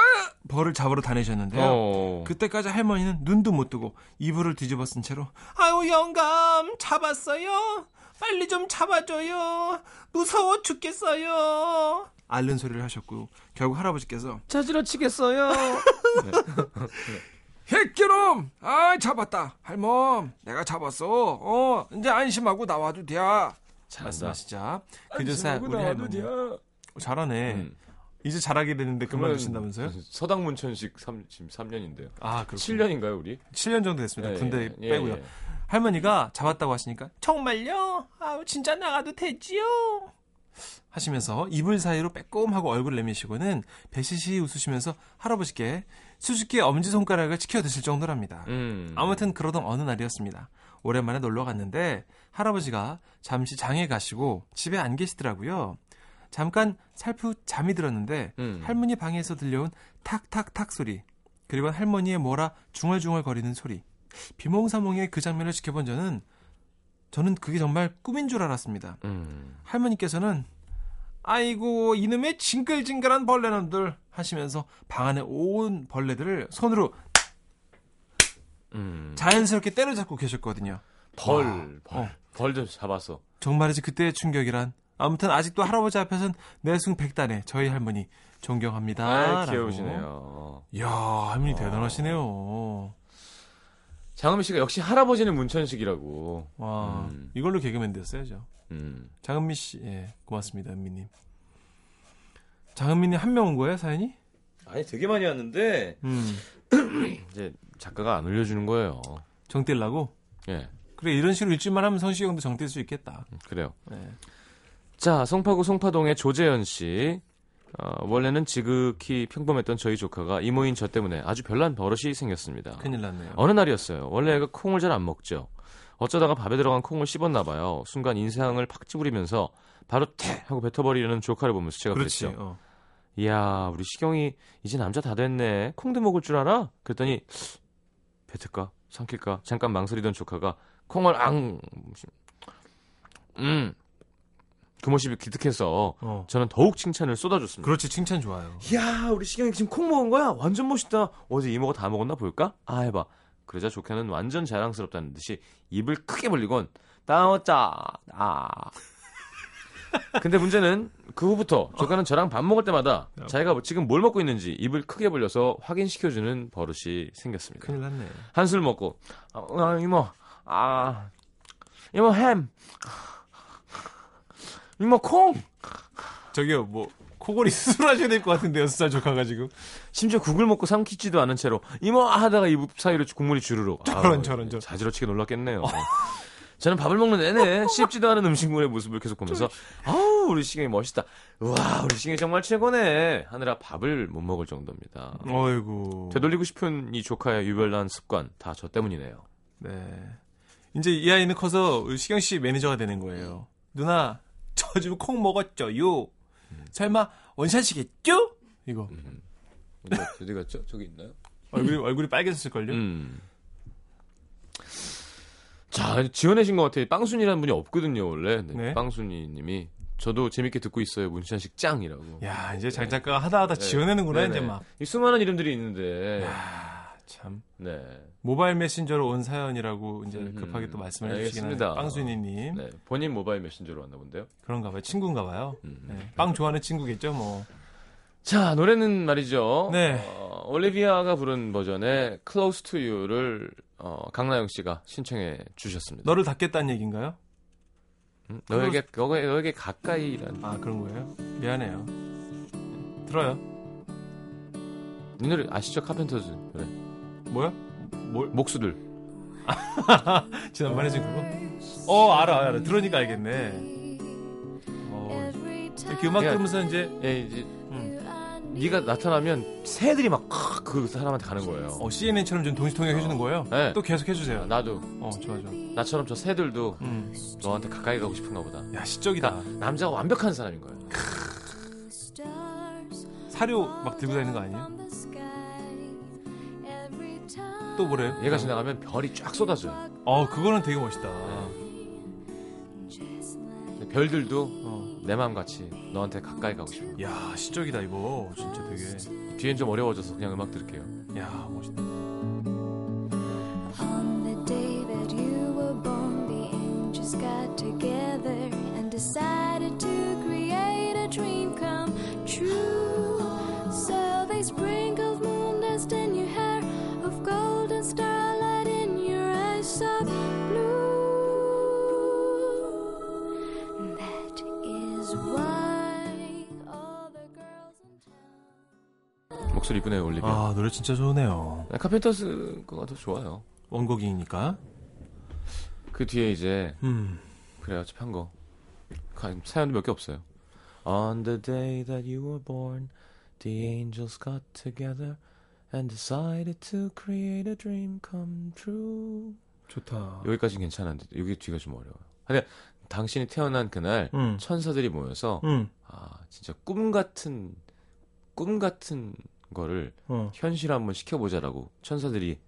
벌을 잡으러 다니셨는데요. 어. 그때까지 할머니는 눈도 못 뜨고 이불을 뒤집어 쓴 채로 아유 영감 잡았어요. 빨리 좀 잡아줘요. 무서워 죽겠어요. 앓는 소리를 하셨고 결국 할아버지께서 자지러 치겠어요. 핵기놈! 아 잡았다 할멈 내가 잡았어 어 이제 안심하고 나와도 돼 잘한다. 말씀하시자 그저사 우리 할머니 어, 잘하네 음. 이제 잘하게 되는데 그만두신다면서요? 서당 문천식 3, 지금 3년인데요. 아 그렇군요 7년인가요, 우리? 7년 정도 됐습니다 예, 군대 예, 빼고요 예, 예. 할머니가 잡았다고 하시니까 정말요? 아우 진짜 나가도 되지요? 하시면서 이불 사이로 빼꼼하고 얼굴 내미시고는 배시시 웃으시면서 할아버지께 수줍게 엄지손가락을 치켜 드실 정도랍니다. 음. 아무튼 그러던 어느 날이었습니다. 오랜만에 놀러 갔는데 할아버지가 잠시 장에 가시고 집에 안 계시더라고요. 잠깐 살풋 잠이 들었는데 음. 할머니 방에서 들려온 탁탁탁 소리 그리고 할머니의 뭐라 중얼중얼 거리는 소리 비몽사몽의 그 장면을 지켜본 저는 저는 그게 정말 꿈인 줄 알았습니다. 음. 할머니께서는 아이고 이놈의 징글징글한 벌레놈들 하시면서 방 안에 온 벌레들을 손으로 음. 자연스럽게 때려잡고 계셨거든요. 벌, 와. 벌. 어. 벌도 잡았어. 정말이지 그때의 충격이란 아무튼 아직도 할아버지 앞에선 내숭 백단의 저희 할머니 존경합니다. 아. 귀여우시네요. 이야 할머니 어. 대단하시네요. 장은미 씨가 역시 할아버지는 문천식이라고. 와 음. 이걸로 개그맨 됐어야죠. 음. 장은미 씨, 예 고맙습니다 은미님. 장은미님 한 명 온 거예요 사연이? 아니, 되게 많이 왔는데, 음 이제 작가가 안 올려주는 거예요. 정뛸라고? 예, 그래 이런 식으로 일주일만 하면 성시경도 정뛸 수 있겠다. 그래요. 네. 자, 성파구 송파동의 조재현 씨. 어, 원래는 지극히 평범했던 저희 조카가 이모인 저 때문에 아주 별난 버릇이 생겼습니다. 큰일 났네요. 어느 날이었어요. 원래 애가 콩을 잘 안 먹죠. 어쩌다가 밥에 들어간 콩을 씹었나 봐요. 순간 인상을 팍 찌푸리면서 바로 태 하고 뱉어버리려는 조카를 보면서 제가 그렇지. 그랬죠. 어. 이야, 우리 시경이 이제 남자 다 됐네. 콩도 먹을 줄 알아? 그랬더니 뱉을까? 삼킬까? 잠깐 망설이던 조카가 콩을 앙 음. 그 모습이 기특해서 어. 저는 더욱 칭찬을 쏟아줬습니다. 그렇지 칭찬 좋아요. 야, 우리 시경이 지금 콩 먹은 거야? 완전 멋있다. 어제 이모가 다 먹었나 볼까? 아, 해봐. 그러자 조카는 완전 자랑스럽다는 듯이 입을 크게 벌리곤 따오짜 아. 근데 문제는 그 후부터 조카는 저랑 밥 먹을 때마다 자기가 지금 뭘 먹고 있는지 입을 크게 벌려서 확인시켜주는 버릇이 생겼습니다. 큰일 났네. 한술 먹고 아, 아, 이모 아 이모 햄 이모 콩 저기요 뭐 코골이 수술하셔야 될 것 같은데 여섯 살 조카가 지금 심지어 국을 먹고 삼키지도 않은 채로 이모 하다가 입 사이로 국물이 주르륵. 저런, 아우, 저런, 저런. 자지러치게 놀랐겠네요. 저는 밥을 먹는 내내 씹지도 않은 음식물의 모습을 계속 보면서 아우 우리 시경이 멋있다. 우와 우리 시경이 정말 최고네 하느라 밥을 못 먹을 정도입니다. 어이구. 되돌리고 싶은 이 조카의 유별난 습관 다 저 때문이네요. 네. 이제 이 아이는 커서 시경 씨 매니저가 되는 거예요. 누나, 저 지금 콩 먹었죠요. 설마 원샷이겠죠? 이거 어디, 어디 갔죠? 저기 있나요? 얼굴이 얼굴이 빨개졌을걸요. 음. 자, 지어내신 것 같아요. 빵순이라는 분이 없거든요, 원래. 네, 네. 빵순이님이. 저도 재밌게 듣고 있어요. 문천식 짱이라고. 야 이제 장 작가가 하다 하다 지어내는구나 네네. 이제 막. 이 수많은 이름들이 있는데. 아, 참 네. 모바일 메신저로 온 사연이라고 이제 음흠. 급하게 또 말씀을 알겠습니다. 해주시긴 빵순이님 네. 본인 모바일 메신저로 왔나 본데요. 그런가 봐요. 친구인가 봐요. 음. 네. 빵 좋아하는 친구겠죠 뭐. 자, 노래는 말이죠. 네. 어, 올리비아가 부른 버전의 Close to You를 어, 강나영 씨가 신청해 주셨습니다. 너를 닫겠다는 얘기인가요? 음? 너에게, 너에게, 너에게 가까이라는. 아 그런 거예요? 미안해요. 들어요. 이 노래 아시죠? 카펜터즈. 그래. 뭐야? 뭘? 목수들. 지난번에 지금 그거? 어 알아 알아 들으니까 알겠네. 어, 이렇게 음악 야. 들으면서 이제 예, 이제 음. 네가 나타나면 새들이 막 그 사람한테 가는 거예요. 어, CNN처럼 좀 동시통역 해주는 거예요. 네. 또 계속 해주세요. 나도 어 좋아 좋아. 나처럼 저 새들도 음. 너한테 가까이 가고 싶은가 보다. 야 시적이다. 그러니까 남자가 완벽한 사람인 거예요. 사료 막 들고 다니는 거 아니에요? 또 뭐래요? 얘가 지나가면 별이 쫙 쏟아져요. 어 그거는 되게 멋있다. 별들도 어. 내 마음 같이 너한테 가까이 가고 싶어. 야, 시적이다 이거. 진짜 되게. 뒤엔 좀 어려워져서 그냥 음악 들을게요. 야, 멋있다. On the day that you were born, the angels got together and decided to create a dream come true. 목소리 이쁘네요, 올리비아. 아, 노래 진짜 좋네요. 카펜터스 거가 더 좋아요. 원곡이니까. 그 뒤에 이제 음. 그래 어차피 한 거. 가- 사연도 몇 개 없어요. On the day that you were born, the angels got together and decided to create a dream come true. 좋다. 여기까지는 괜찮은데 여기 뒤가 좀 어려워요. 근데 당신이 태어난 그날 음. 천사들이 모여서 음. 아 진짜 꿈 같은 꿈 같은 거를 어. 현실 한번 시켜보자라고 천사들이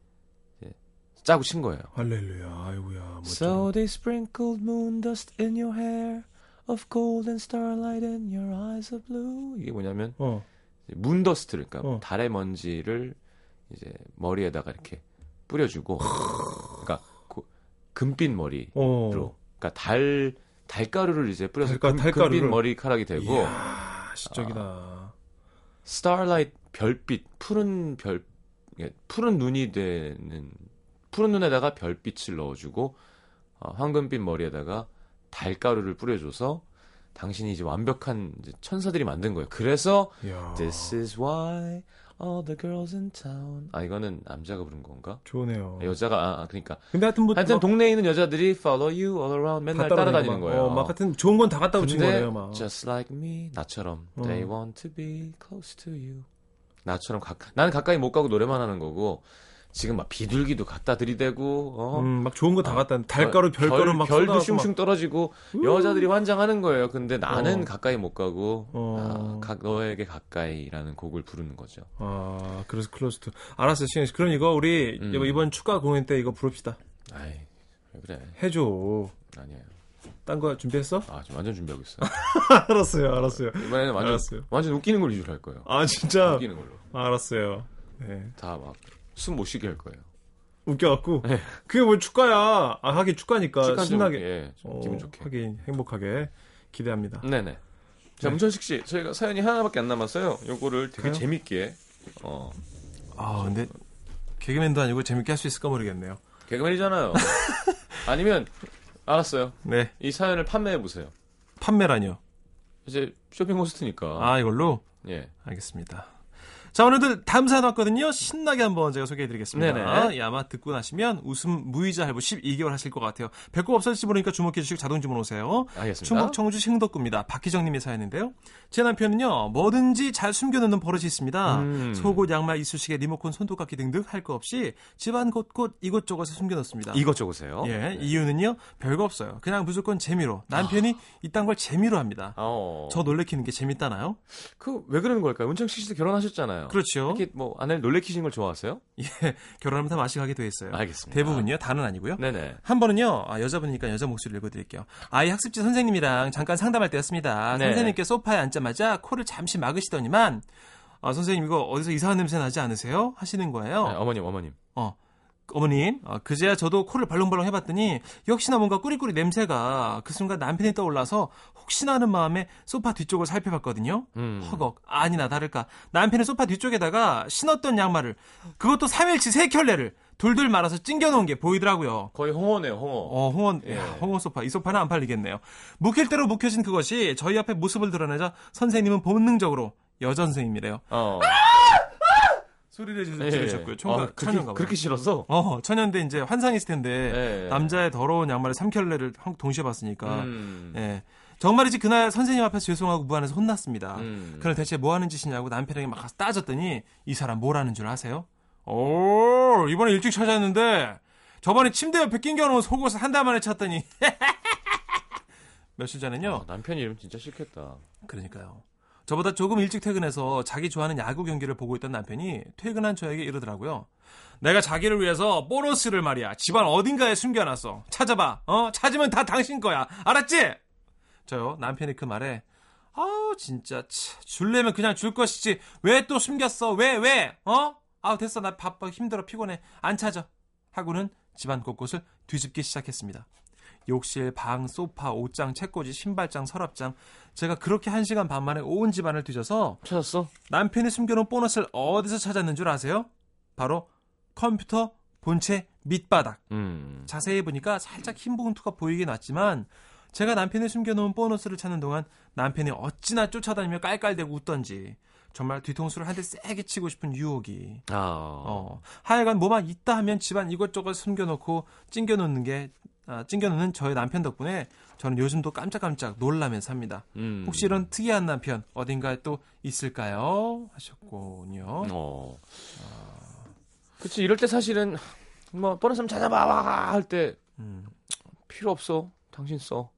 짜고 친 거예요. 할렐루야. 아이고야. So they sprinkled moon dust in your hair of gold and starlight in your eyes of blue. 이게 뭐냐면 어. moon dust를 그러니까 어. 달의 먼지를 이제 머리에다가 이렇게 뿌려주고 그러니까 그 금빛 머리로 어. 그러니까 달 달가루를 이제 뿌려서 달가- 금. 금빛 머리카락이 되고 이야, 시적이다. starlight 별빛 푸른 별 예, 푸른 눈이 되는 푸른 눈에다가 별빛을 넣어주고 어, 황금빛 머리에다가 달가루를 뿌려줘서 당신이 이제 완벽한 이제 천사들이 만든 거예요. 그래서 이야. This is why all the girls in town. 아 이거는 남자가 부른 건가? 좋네요. 여자가 아, 아, 그러니까 근데 하여튼 뭐 하여튼 막 동네에 있는 여자들이 follow you all around 다 맨날 따라다니는 막, 거예요. 어, 막 하여튼 좋은 건 다 갖다 붙인 거예요, 막. just like me 나처럼 어. they want to be close to you 나처럼 가, 나는 가까이 못 가고 노래만 하는 거고 지금 막 비둘기도 갖다 들이대고 어? 음, 막 좋은 거 다 갖다 달가루, 별- 별가루 막 별도 막- 슝슝 떨어지고 여자들이 환장하는 거예요. 근데 나는 어. 가까이 못 가고 어. 아, 가- 너에게 가까이라는 곡을 부르는 거죠. 아, 그래서 Close to. 알았어요, 시경 씨. 그럼 이거 우리 음. 이번 축가 공연 때 이거 부릅시다. 아이 왜 그래 해줘. 아니에요. 딴 거 준비했어? 아 지금 완전 준비하고 있어요. 알았어요, 알았어요. 이번에는 완전 알았어요. 완전 웃기는 걸 위주로 할 거예요. 아, 진짜? 웃기는 걸로 알았어요. 네. 다 막 숨 못 쉬게 할 거예요. 웃겨갖고. 네. 그게 뭘 축가야. 아, 하긴 축가니까 신나게. 예, 좀 어, 기분 좋게. 하긴 행복하게 기대합니다. 네네. 자 네. 문천식 씨, 저희가 사연이 하나밖에 안 남았어요. 요거를 되게 그래요? 재밌게 어 아, 근데 개그맨도 아니고 재밌게 할 수 있을까 모르겠네요. 개그맨이잖아요. 아니면 알았어요. 네. 이 사연을 판매해 보세요. 판매라뇨. 이제 쇼핑 호스트니까. 아, 이걸로? 예. 알겠습니다. 자, 오늘들 다음 사연 왔거든요. 신나게 한번 제가 소개해드리겠습니다. 네네. 예, 아마 듣고 나시면 웃음 무이자 할부 12개월 하실 것 같아요. 배꼽 없어질지 모르니까 주목해 주시고 자동 주문 오세요. 알겠습니다. 충북 청주 신덕구입니다. 박희정님의 사연인데요. 제 남편은요, 뭐든지 잘 숨겨놓는 버릇이 있습니다. 음. 속옷, 양말, 이쑤시개, 리모컨, 손톱깎이 등등 할 거 없이 집안 곳곳 이곳저곳에 숨겨놓습니다. 이것저것세요. 예, 이유는요, 별거 없어요. 그냥 무조건 재미로. 남편이 이딴 걸 재미로 합니다. 어. 저 놀래키는 게 재밌다나요? 그 왜 그러는 걸까요? 문천식 씨도 결혼하셨잖아요. 그렇죠. 이렇게 뭐 아내를 놀래키시는 걸 좋아하세요? 예, 결혼하면 다 맛이 가게 돼 있어요. 알겠습니다. 대부분요, 다는 아니고요. 네네. 한 번은요, 아, 여자분이니까 여자 목소리를 읽어드릴게요. 아이 학습지 선생님이랑 잠깐 상담할 때였습니다. 네. 선생님께 소파에 앉자마자 코를 잠시 막으시더니만, 아, 선생님 이거 어디서 이상한 냄새 나지 않으세요? 하시는 거예요. 네, 어머님, 어머님. 어. 어머님, 어, 그제야 저도 코를 벌렁벌렁 해봤더니 역시나 뭔가 꾸리꾸리 냄새가 그 순간 남편이 떠올라서 혹시나 하는 마음에 소파 뒤쪽을 살펴봤거든요. 음. 허걱 아니나 다를까 남편의 소파 뒤쪽에다가 신었던 양말을 그것도 3일치 세 켤레를 돌돌 말아서 찡겨놓은 게 보이더라고요. 거의 홍어네요, 홍어. 어, 홍원, 예. 야, 홍원 소파. 이 소파는 안 팔리겠네요. 묵힐 대로 묵혀진 그것이 저희 앞에 모습을 드러내자 선생님은 본능적으로 선생님이래요. 어. 소리를 지- 예, 지르셨고요. 예. 총각 처녀인가 봐요. 그렇게 싫었어? 어, 처녀인데 이제 환상이 있을 텐데 예. 남자의 더러운 양말에 삼켤레를 한- 동시에 봤으니까 음. 예. 정말이지 그날 선생님 앞에서 죄송하고 무안해서 혼났습니다. 음. 그럼 대체 뭐 하는 짓이냐고 남편에게 막 가서 따졌더니 이 사람 뭘 하는 줄 아세요? 오, 이번에 일찍 찾았는데 저번에 침대 옆에 낑겨놓은 속옷을 한 달 만에 찾더니 며칠 전엔요. 아, 남편 이름 진짜 싫겠다. 그러니까요. 저보다 조금 일찍 퇴근해서 자기 좋아하는 야구 경기를 보고 있던 남편이 퇴근한 저에게 이러더라고요. 내가 자기를 위해서 보너스를 말이야. 집안 어딘가에 숨겨놨어. 찾아봐. 어? 찾으면 다 당신 거야. 알았지? 저요 남편이 그 말에 아우 진짜 치, 줄래면 그냥 줄 것이지 왜 또 숨겼어 왜 왜? 어? 아우 됐어 나 바빠 힘들어 피곤해 안 찾아 하고는 집안 곳곳을 뒤집기 시작했습니다. 욕실, 방, 소파, 옷장, 책꽂이, 신발장, 서랍장 제가 그렇게 한 시간 반 만에 온 집안을 뒤져서 찾았어? 남편이 숨겨놓은 보너스를 어디서 찾았는 줄 아세요? 바로 컴퓨터 본체 밑바닥. 음. 자세히 보니까 살짝 흰 봉투가 보이긴 왔지만 제가 남편이 숨겨놓은 보너스를 찾는 동안 남편이 어찌나 쫓아다니며 깔깔대고 웃던지 정말 뒤통수를 한 대 세게 치고 싶은 유혹이 아. 어, 하여간 뭐만 있다 하면 집안 이것저것 숨겨놓고 찡겨놓는 게 아, 찡겨놓는 저의 남편 덕분에 저는 요즘도 깜짝깜짝 놀라며 삽니다. 음. 혹시 이런 특이한 남편 어딘가에 또 있을까요? 하셨군요. 어. 그치, 이럴 때 사실은, 뭐, 보너스 좀 찾아봐! 할 때, 음, 필요 없어. 당신 써.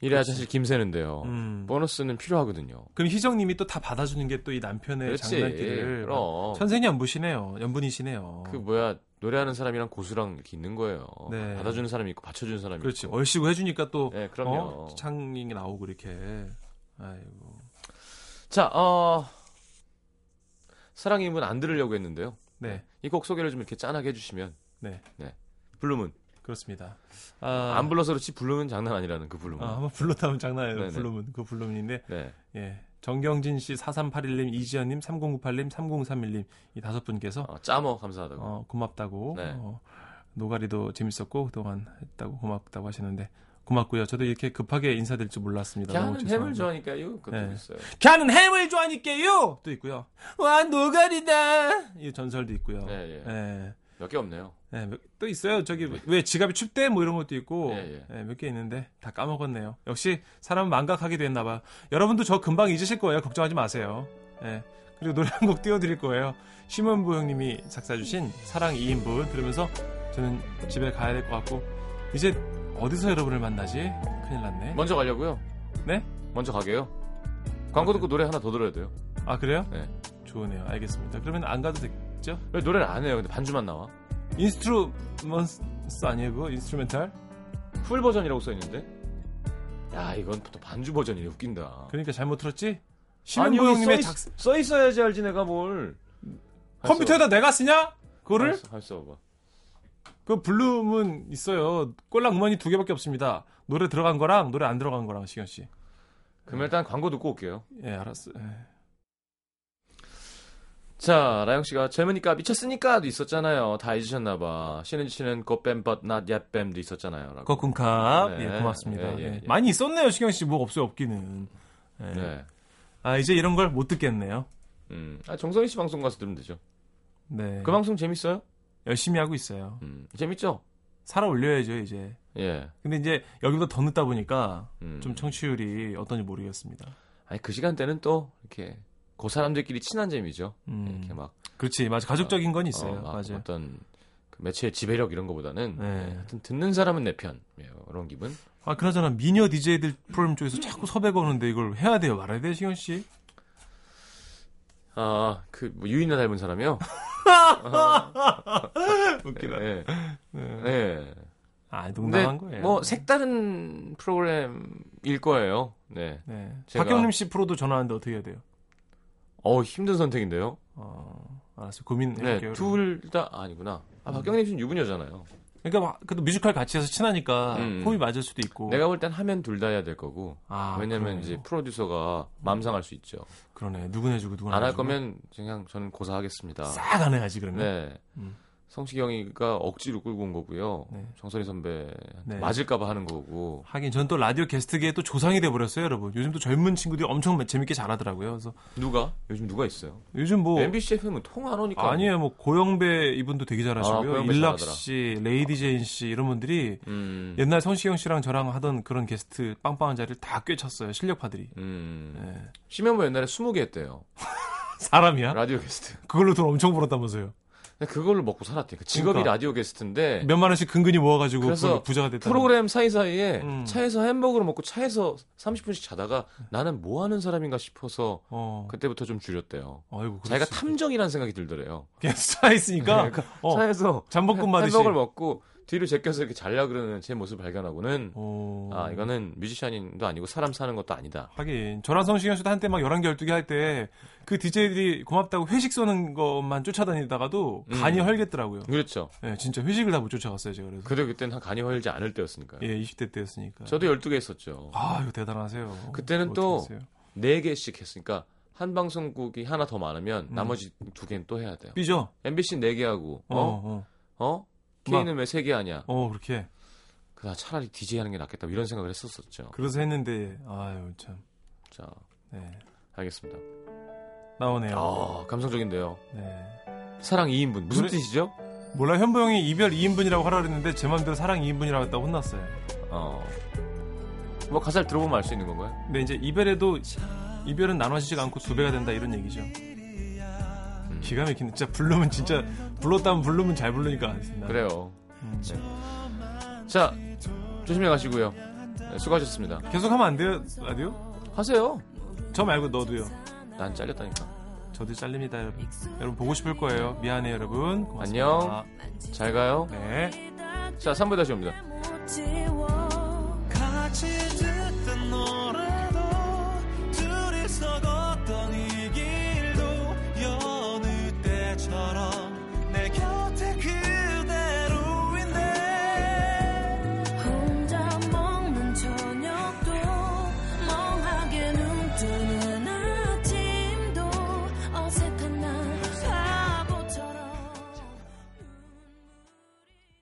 이래야 그치. 사실 김새는데요. 음. 보너스는 필요하거든요. 그럼 희정님이 또 다 받아주는 게 또 이 남편의 그렇지. 장난기를 그럼. 천생연분이시네요. 연분이시네요. 그 뭐야 노래하는 사람이랑 고수랑 이렇게 있는 거예요. 네. 받아주는 사람이 있고 받쳐주는 사람이 그렇지. 있고. 얼씨구 해주니까 또 네, 그럼요. 어? 창이 나오고 이렇게. 아이고. 자, 어 사랑의 힘은 안 들으려고 했는데요. 네, 이 곡 소개를 좀 이렇게 짠하게 해주시면. 네. 블루문. 그렇습니다. 아, 안 불러서 그렇지 블루문 장난 아니라는 그 블루문. 아, 한번 불렀다면 장난이에요. 네네. 블루문. 그 블루문인데, 네. 예. 정경진 씨, 4381님, 이지연님, 3098님, 3031님, 이 다섯 분께서, 어, 짜머 감사하다고. 어, 고맙다고. 네. 어, 노가리도 재밌었고, 그동안 했다고 고맙다고 하시는데, 고맙고요. 저도 이렇게 급하게 인사드릴 줄 몰랐습니다. 걔는 햄을. 좋아하니까요. 그것도 네. 있어요. 걔는 햄을 좋아하니까요! 또 있고요. 와, 노가리다! 이 전설도 있고요. 네, 예. 예. 몇개 없네요. 예, 몇- 또 있어요. 저기 왜 지갑이 춥대 뭐 이런 것도 있고 예, 예. 몇개 있는데 다 까먹었네요. 역시 사람은 망각하게 됐나 봐. 여러분도 저 금방 잊으실 거예요. 걱정하지 마세요. 예. 그리고 노래 한 곡 띄워드릴 거예요. 심원부 형님이 작사해주신 사랑 2인분 들으면서 저는 집에 가야 될 것 같고 이제 어디서 여러분을 만나지? 큰일 났네. 먼저 가려고요. 네? 먼저 가게요. 광고 듣고 노래 하나 더 들어야 돼요. 아 그래요? 네. 좋으네요. 알겠습니다. 그러면 안 가도 되죠? 왜 노래를 안 해요? 근데 반주만 나와. instruments 아니에요 그거? instrumental? full 버전이라고 써 있는데. 야, 이건 또 반주 버전이네. 웃긴다. 그러니까 잘못 들었지? 여기 형님의 써, 있, 작써 있어야지 알지 내가 뭘. 컴퓨터에다 내가 쓰냐? 그거를? 할수 봐. 그 블루문 있어요. 꼴랑 음원이 두 개밖에 없습니다. 노래 들어간 거랑 노래 안 들어간 거랑 시경 씨. 그럼 일단 광고 듣고 올게요. 예, 알았어. 예. 자, 라영 씨가 젊으니까 미쳤으니까도 있었잖아요. 다 잊으셨나 봐. 신은 씨는 고뱀 but not yet 뱀도 있었잖아요. 라고. 거쿤캅. 네. 예, 고맙습니다. 예, 예, 예. 예. 많이 있었네요, 시경 씨. 뭐 없어요, 없기는. 예. 네. 아, 이제 이런 걸 못 듣겠네요. 음. 아, 정성희 씨 방송 가서 들으면 되죠. 네. 그 방송 재밌어요? 열심히 하고 있어요. 음. 재밌죠? 살아 올려야죠, 이제. 예. 근데 이제 여기보다 더 늦다 보니까 음. 좀 청취율이 어떤지 모르겠습니다. 아니, 그 시간대는 또 이렇게 그 사람들끼리 친한 재미죠. 음. 이렇게 막 그렇지, 맞아. 가족적인 건 있어요. 어, 막 맞아요. 어떤 그 매체의 지배력 이런 거보다는 네. 예, 하여튼 듣는 사람은 내 편. 예, 이런 기분. 아, 그나저나 미녀 DJ들 프로그램 쪽에서 자꾸 섭외가 오는데 이걸 해야 돼요, 말아야 돼요, 시경 씨? 아, 그, 뭐, 유인나 닮은 사람이요? 웃기다. 예. 네. 예. 아, 농담한 거예요. 뭐, 색다른 프로그램일 거예요. 네. 네. 제가- 박경림 씨 프로도 전화하는데 어떻게 해야 돼요? 어 힘든 선택인데요? 어, 알았어요. 고민해 네. 볼게요. 둘 다, 아니구나. 아, 박경림 씨는 유부녀잖아요. 그러니까 막 그래도 뮤지컬 같이 해서 친하니까 음. 호흡이 맞을 수도 있고. 내가 볼 땐 하면 둘 다 해야 될 거고. 아, 왜냐면 그러네요. 이제 프로듀서가 마음 상할 수 있죠. 그러네. 누구 내주고 누구 안할 내주고. 거면 그냥 저는 고사하겠습니다. 싹 안 해야지 그러면. 네. 음. 성시경이가 억지로 끌고 온 거고요. 네. 정선희 선배 네. 맞을까봐 하는 거고. 하긴 전 또 라디오 게스트계에 또 조상이 돼 버렸어요, 여러분. 요즘 또 젊은 친구들이 엄청 재밌게 잘하더라고요. 그래서 누가? 요즘 누가 있어요? 요즘 뭐 MBC FM은 통 안 오니까. 아니에요. 뭐 고영배 이분도 되게 아, 잘하시고요. 고영배 일락. 씨, 레이디 제인 씨 이런 분들이 음. 옛날 성시경 씨랑 저랑 하던 그런 게스트 빵빵한 자리를 다 꿰찼어요. 실력파들이. 음. 네. 심현보 옛날에 20개 했대요. 사람이야? 라디오 게스트. 그걸로 돈 엄청 벌었다면서요. 그걸로 먹고 살았대. 그 직업이 그러니까. 라디오 게스트인데 몇만 원씩 근근히 모아가지고 그래서 부자가 됐다. 프로그램 사이 사이에 음. 차에서 햄버거를 먹고 차에서 30분씩 자다가 나는 뭐 하는 사람인가 싶어서 어. 그때부터 좀 줄였대요. 아이고. 자기가. 탐정이라는 생각이 들더래요. 그냥 차 있으니까 그러니까 어, 차에서 잠복근 햄- 받으시. 햄버거를 먹고 뒤로 제껴서 이렇게 잘려 그러는 제 모습을 발견하고는 오. 아 이거는 뮤지션도 아니고 사람 사는 것도 아니다. 하긴 저랑 성시경 씨도 한때 막 11개 12개 할 때 그 DJ들이 고맙다고 회식 쏘는 것만 쫓아다니다가도 음. 간이 헐겠더라고요. 그렇죠. 예, 진짜 회식을 다 못 쫓아갔어요, 제가 그래서. 그래 그때는 한 간이 헐지 않을 때였으니까요. 예, 20대 때였으니까. 저도 12개 했었죠. 아, 이거 대단하세요. 그때는 또 했어요? 4개씩 했으니까 한 방송국이 하나 더 많으면 음. 나머지 두 개는 또 해야 돼요. 삐죠? MBC 4개 하고 어, 어? 어. 어? K는 왜 3개 하냐? 어, 그렇게. 그나 차라리 DJ 하는 게 낫겠다. 이런 생각을 했었었죠. 그래서 했는데, 아유, 참. 자, 네. 알겠습니다. 나오네요. 아, 감성적인데요. 네. 사랑 2인분. 무슨 노래- 뜻이죠? 몰라, 현보 형이 이별 2인분이라고 하라 그랬는데, 제 맘대로 사랑 2인분이라고 했다고 혼났어요. 어. 뭐 가사를 들어보면 알 수 있는 건가요? 근데 이제 이별에도, 이별은 나눠지지가 않고 두 배가 된다, 이런 얘기죠. 음. 기가 막히네. 진짜 부르면 진짜, 불렀다면 부르면 잘 부르니까 안. 그래요. 음. 자, 조심히 가시고요. 네, 수고하셨습니다. 계속 하면 안 돼요, 라디오? 하세요. 저 말고 너도요. 난 잘렸다니까. 저도 잘립니다, 여러분. 여러분 보고 싶을 거예요. 미안해요, 여러분. 안녕. 잘 가요. 네. 자, 3부 다시 옵니다.